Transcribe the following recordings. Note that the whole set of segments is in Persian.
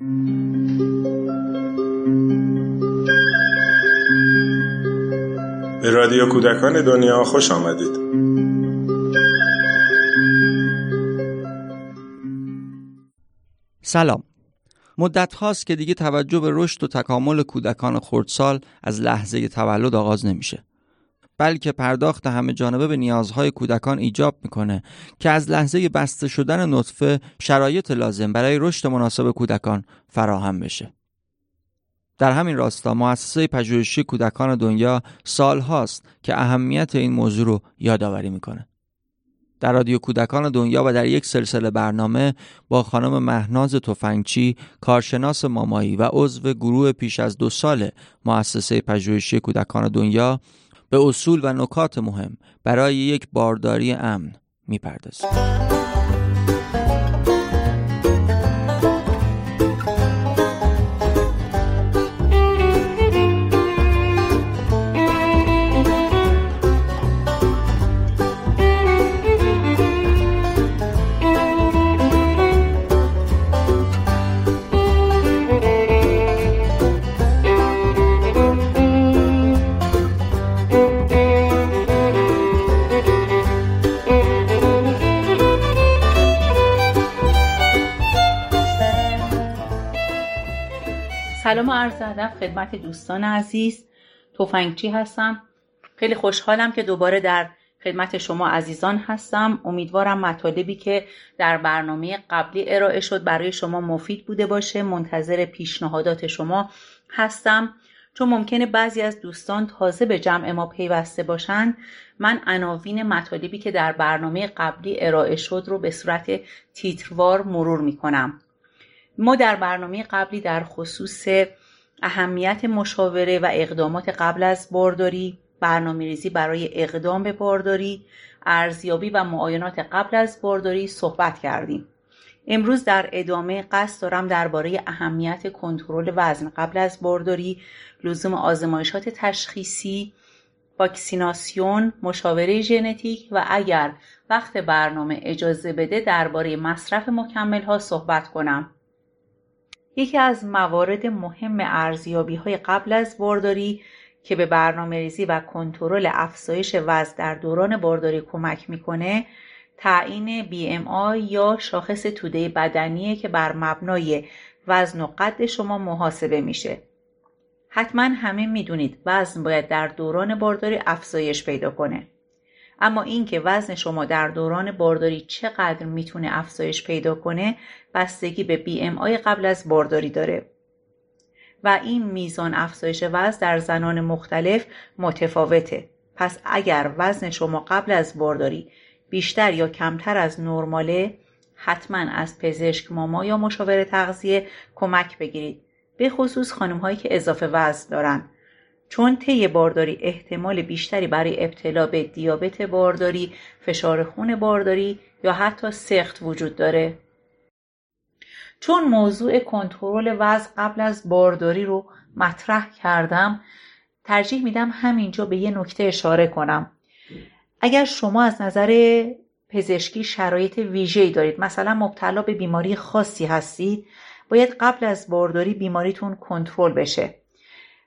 به رادیو کودکان دنیا خوش آمدید. سلام. مدت هاست که دیگه توجه به رشد و تکامل کودکان خردسال از لحظه تولد آغاز نمیشه. بلکه پرداخت همه جانبه به نیازهای کودکان ایجاب می‌کنه که از لحظه بسته شدن نطفه شرایط لازم برای رشد مناسب کودکان فراهم بشه. در همین راستا مؤسسه پژوهشی کودکان دنیا سال هاست که اهمیت این موضوع رو یادآوری می‌کنه. در رادیو کودکان دنیا و در یک سلسله برنامه با خانم مهناز تفنگچی کارشناس مامایی و عضو گروه پیش از دو سال مؤسسه پژوهشی کودکان دنیا به اصول و نکات مهم برای یک بارداری امن می‌پردازیم. سلام عرض ادب خدمت دوستان عزیز. توفنگچی هستم. خیلی خوشحالم که دوباره در خدمت شما عزیزان هستم. امیدوارم مطالبی که در برنامه قبلی ارائه شد برای شما مفید بوده باشه. منتظر پیشنهادات شما هستم. چون ممکنه بعضی از دوستان تازه به جمع ما پیوسته باشند من عناوین مطالبی که در برنامه قبلی ارائه شد رو به صورت تیتروار مرور می کنم ما در برنامه قبلی در خصوص اهمیت مشاوره و اقدامات قبل از بارداری برنامه ریزی برای اقدام به بارداری ارزیابی و معاینات قبل از بارداری صحبت کردیم. امروز در ادامه قصد دارم درباره اهمیت کنترل وزن قبل از بارداری لزوم آزمایشات تشخیصی واکسیناسیون مشاوره ژنتیک و اگر وقت برنامه اجازه بده درباره مصرف مکمل ها صحبت کنم. یکی از موارد مهم ارزیابی های قبل از بارداری که به برنامه ریزی و کنترل افزایش وزن در دوران بارداری کمک می‌کنه تعیین BMI یا شاخص توده بدنیه که بر مبنای وزن و قد شما محاسبه میشه. حتما همه می‌دونید وزن باید در دوران بارداری افزایش پیدا کنه. اما اینکه وزن شما در دوران بارداری چقدر می‌تونه افزایش پیدا کنه بستگی به BMI قبل از بارداری داره. و این میزان افزایش وزن در زنان مختلف متفاوته. پس اگر وزن شما قبل از بارداری بیشتر یا کمتر از نرماله حتما از پزشک ماما یا مشاور تغذیه کمک بگیرید. به خصوص خانم هایی که اضافه وزن دارن. چون طی بارداری احتمال بیشتری برای ابتلا به دیابت بارداری، فشار خون بارداری یا حتی سخت وجود داره. چون موضوع کنترل وزن قبل از بارداری رو مطرح کردم ترجیح میدم همینجا به یه نکته اشاره کنم اگر شما از نظر پزشکی شرایط ویژه‌ای دارید مثلا مبتلا به بیماری خاصی هستید باید قبل از بارداری بیماریتون کنترل بشه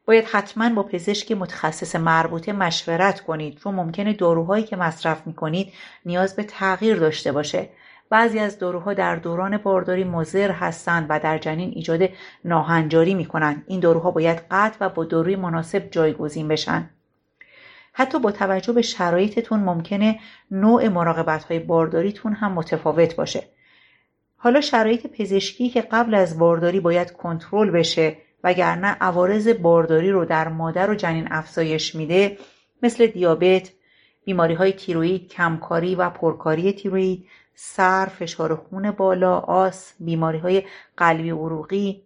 باید حتما با پزشک متخصص مربوطه مشورت کنید چون ممکنه داروهایی که مصرف می‌کنید نیاز به تغییر داشته باشه. بعضی از داروها در دوران بارداری مضر هستند و در جنین ایجاد ناهنجاری می‌کنند. این داروها باید قطع و با داروی مناسب جایگزین بشن. حتی با توجه به شرایطتون ممکنه نوع مراقبت های بارداریتون هم متفاوت باشه. حالا شرایط پزشکی که قبل از بارداری باید کنترل بشه وگرنه عوارض بارداری رو در مادر و جنین افزایش میده مثل دیابت، بیماری های تیروید، کمکاری و پرکاری تیروید، سر، فشار خون بالا، آس، بیماری های قلبی عروقی،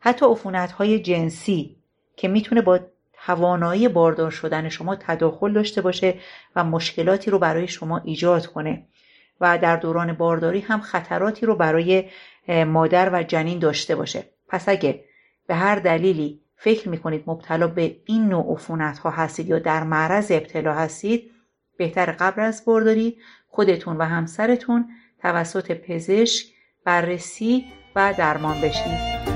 حتی عفونت های جنسی که می‌تونه با توانایی باردار شدن شما تداخل داشته باشه و مشکلاتی رو برای شما ایجاد کنه. و در دوران بارداری هم خطراتی رو برای مادر و جنین داشته باشه. پس اگه به هر دلیلی فکر می‌کنید مبتلا به این نوع عفونت ها هستید یا در معرض ابتلا هستید بهتر قبل از بارداری خودتون و همسرتون توسط پزشک بررسی و درمان بشید.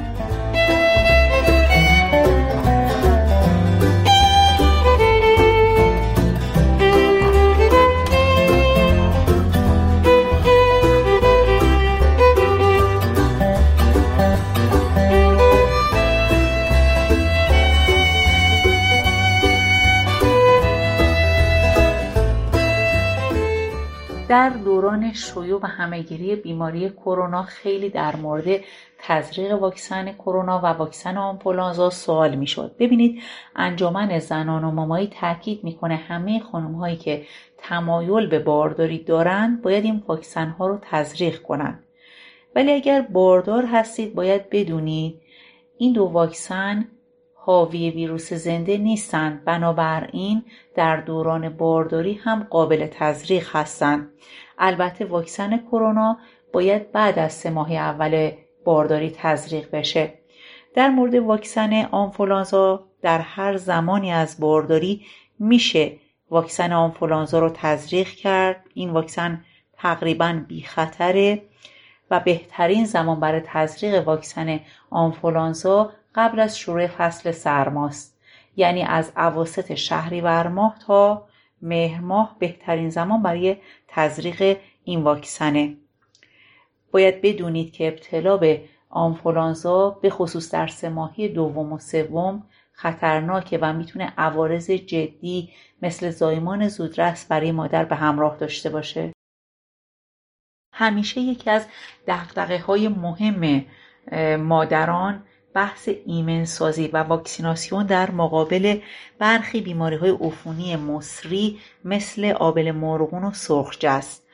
شیوع و همهگیری بیماری کرونا خیلی در مورد تزریق واکسن کرونا و واکسن آنفولانزا سوال می‌شد. ببینید انجمن زنان و مامایی تاکید می‌کنه همه خانم هایی که تمایل به بارداری دارند باید این واکسن ها رو تزریق کنند ولی اگر باردار هستید باید بدونید این دو واکسن حاوی ویروس زنده نیستند. بنابراین در دوران بارداری هم قابل تزریق هستند. البته واکسن کرونا باید بعد از سه ماه اول بارداری تزریق بشه. در مورد واکسن آنفولانزا در هر زمانی از بارداری میشه واکسن آنفولانزا رو تزریق کرد. این واکسن تقریبا بی خطره و بهترین زمان برای تزریق واکسن آنفولانزا قبل از شروع فصل سرماست. یعنی از اواسط شهریور ماه تا مهر ماه بهترین زمان برای تزریق این واکسنه. باید بدونید که ابتلا به آنفولانزا به خصوص در سه ماهی دوم و سوم خطرناکه و می‌تونه عوارض جدی مثل زایمان زودرس برای مادر به همراه داشته باشه. همیشه یکی از دقدقه های مهم مادران بحث ایمنسازی و واکسیناسیون در مقابل برخی بیماری های عفونی مصری مثل آبل مرغون و سرخجه است.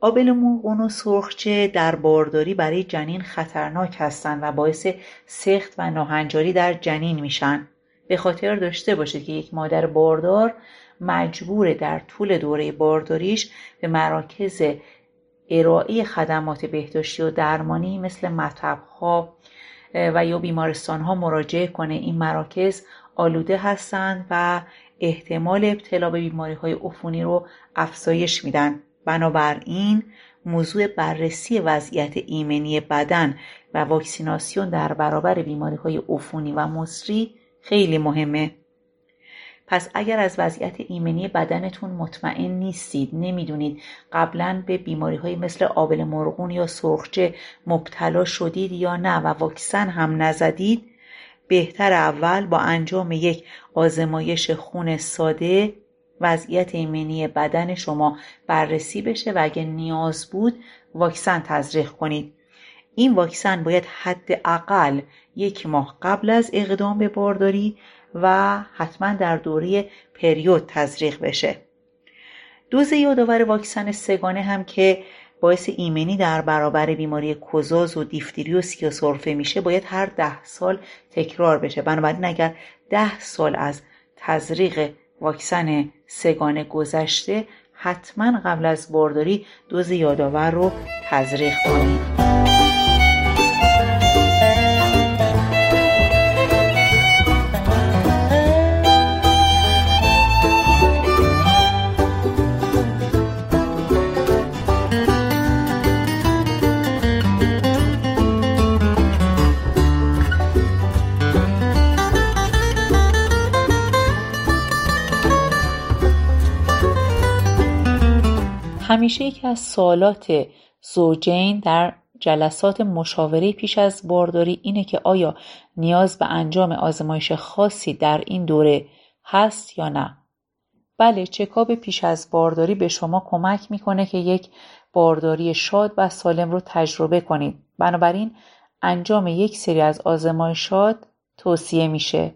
آبل مرغون و سرخجه در بارداری برای جنین خطرناک هستند و باعث سخت و ناهنجاری در جنین میشن. به خاطر داشته باشید که یک مادر باردار مجبور در طول دوره بارداریش به مراکز ارائه خدمات بهداشتی و درمانی مثل مطبها و یا بیمارستان ها مراجعه کنه. این مراکز آلوده هستند و احتمال ابتلا به بیماری های عفونی رو افزایش میدن. بنابراین موضوع بررسی وضعیت ایمنی بدن و واکسیناسیون در برابر بیماری های عفونی و مصری خیلی مهمه. پس اگر از وضعیت ایمنی بدنتون مطمئن نیستید نمی‌دونید قبلا به بیماری های مثل آبل مرغون یا سرخچه مبتلا شدید یا نه و واکسن هم نزدید بهتر اول با انجام یک آزمایش خون ساده وضعیت ایمنی بدن شما بررسی بشه و اگر نیاز بود واکسن تزریق کنید. این واکسن باید حداقل یک ماه قبل از اقدام به بارداری و حتما در دوره پریود تزریق بشه. دوز یادآور واکسن سگانه هم که باعث ایمنی در برابر بیماری کوزاز و دیفتری و سیاسرفه میشه باید هر ده سال تکرار بشه. بنابراین اگر ده سال از تزریق واکسن سگانه گذشته حتما قبل از بارداری دوز یادآور رو تزریق کنید. همیشه یکی از سوالات زوجین در جلسات مشاوره پیش از بارداری اینه که آیا نیاز به انجام آزمایش خاصی در این دوره هست یا نه. بله چکاب پیش از بارداری به شما کمک می‌کنه که یک بارداری شاد و سالم رو تجربه کنید. بنابراین انجام یک سری از آزمایشات توصیه میشه.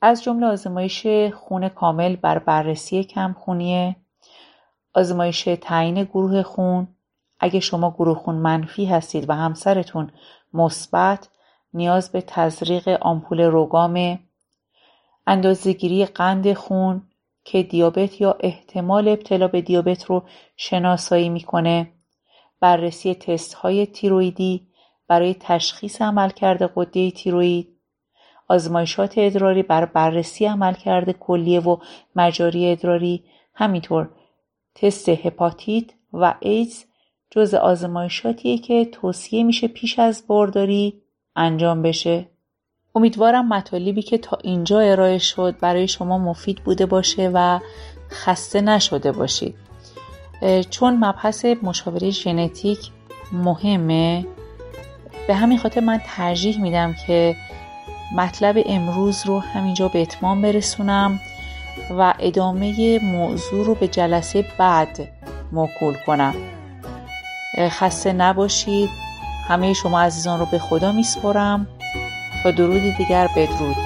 از جمله آزمایش خون کامل بر بررسی کمخونی آزمایش تعیین گروه خون. اگه شما گروه خون منفی هستید و همسرتون مثبت نیاز به تزریق آمپول روگام اندازهگیری قند خون که دیابت یا احتمال ابتلا به دیابت رو شناسایی می‌کنه. بررسی تست های تیرویدی برای تشخیص عملکرد قده تیروید آزمایشات ادراری بر بررسی عملکرد کلیه و مجاری ادراری. همینطور تست هپاتیت و ایدز جز آزمایشاتیه که توصیه میشه پیش از بارداری انجام بشه. امیدوارم مطالبی که تا اینجا ارائه شد برای شما مفید بوده باشه و خسته نشده باشید. چون مبحث مشاوره ژنتیک مهمه به همین خاطر من ترجیح میدم که مطلب امروز رو همینجا به اتمام برسونم. و ادامه موضوع رو به جلسه بعد موکول کنم. خسته نباشید. همه شما عزیزان رو به خدا میسپرم تا درودی دیگر بدرود.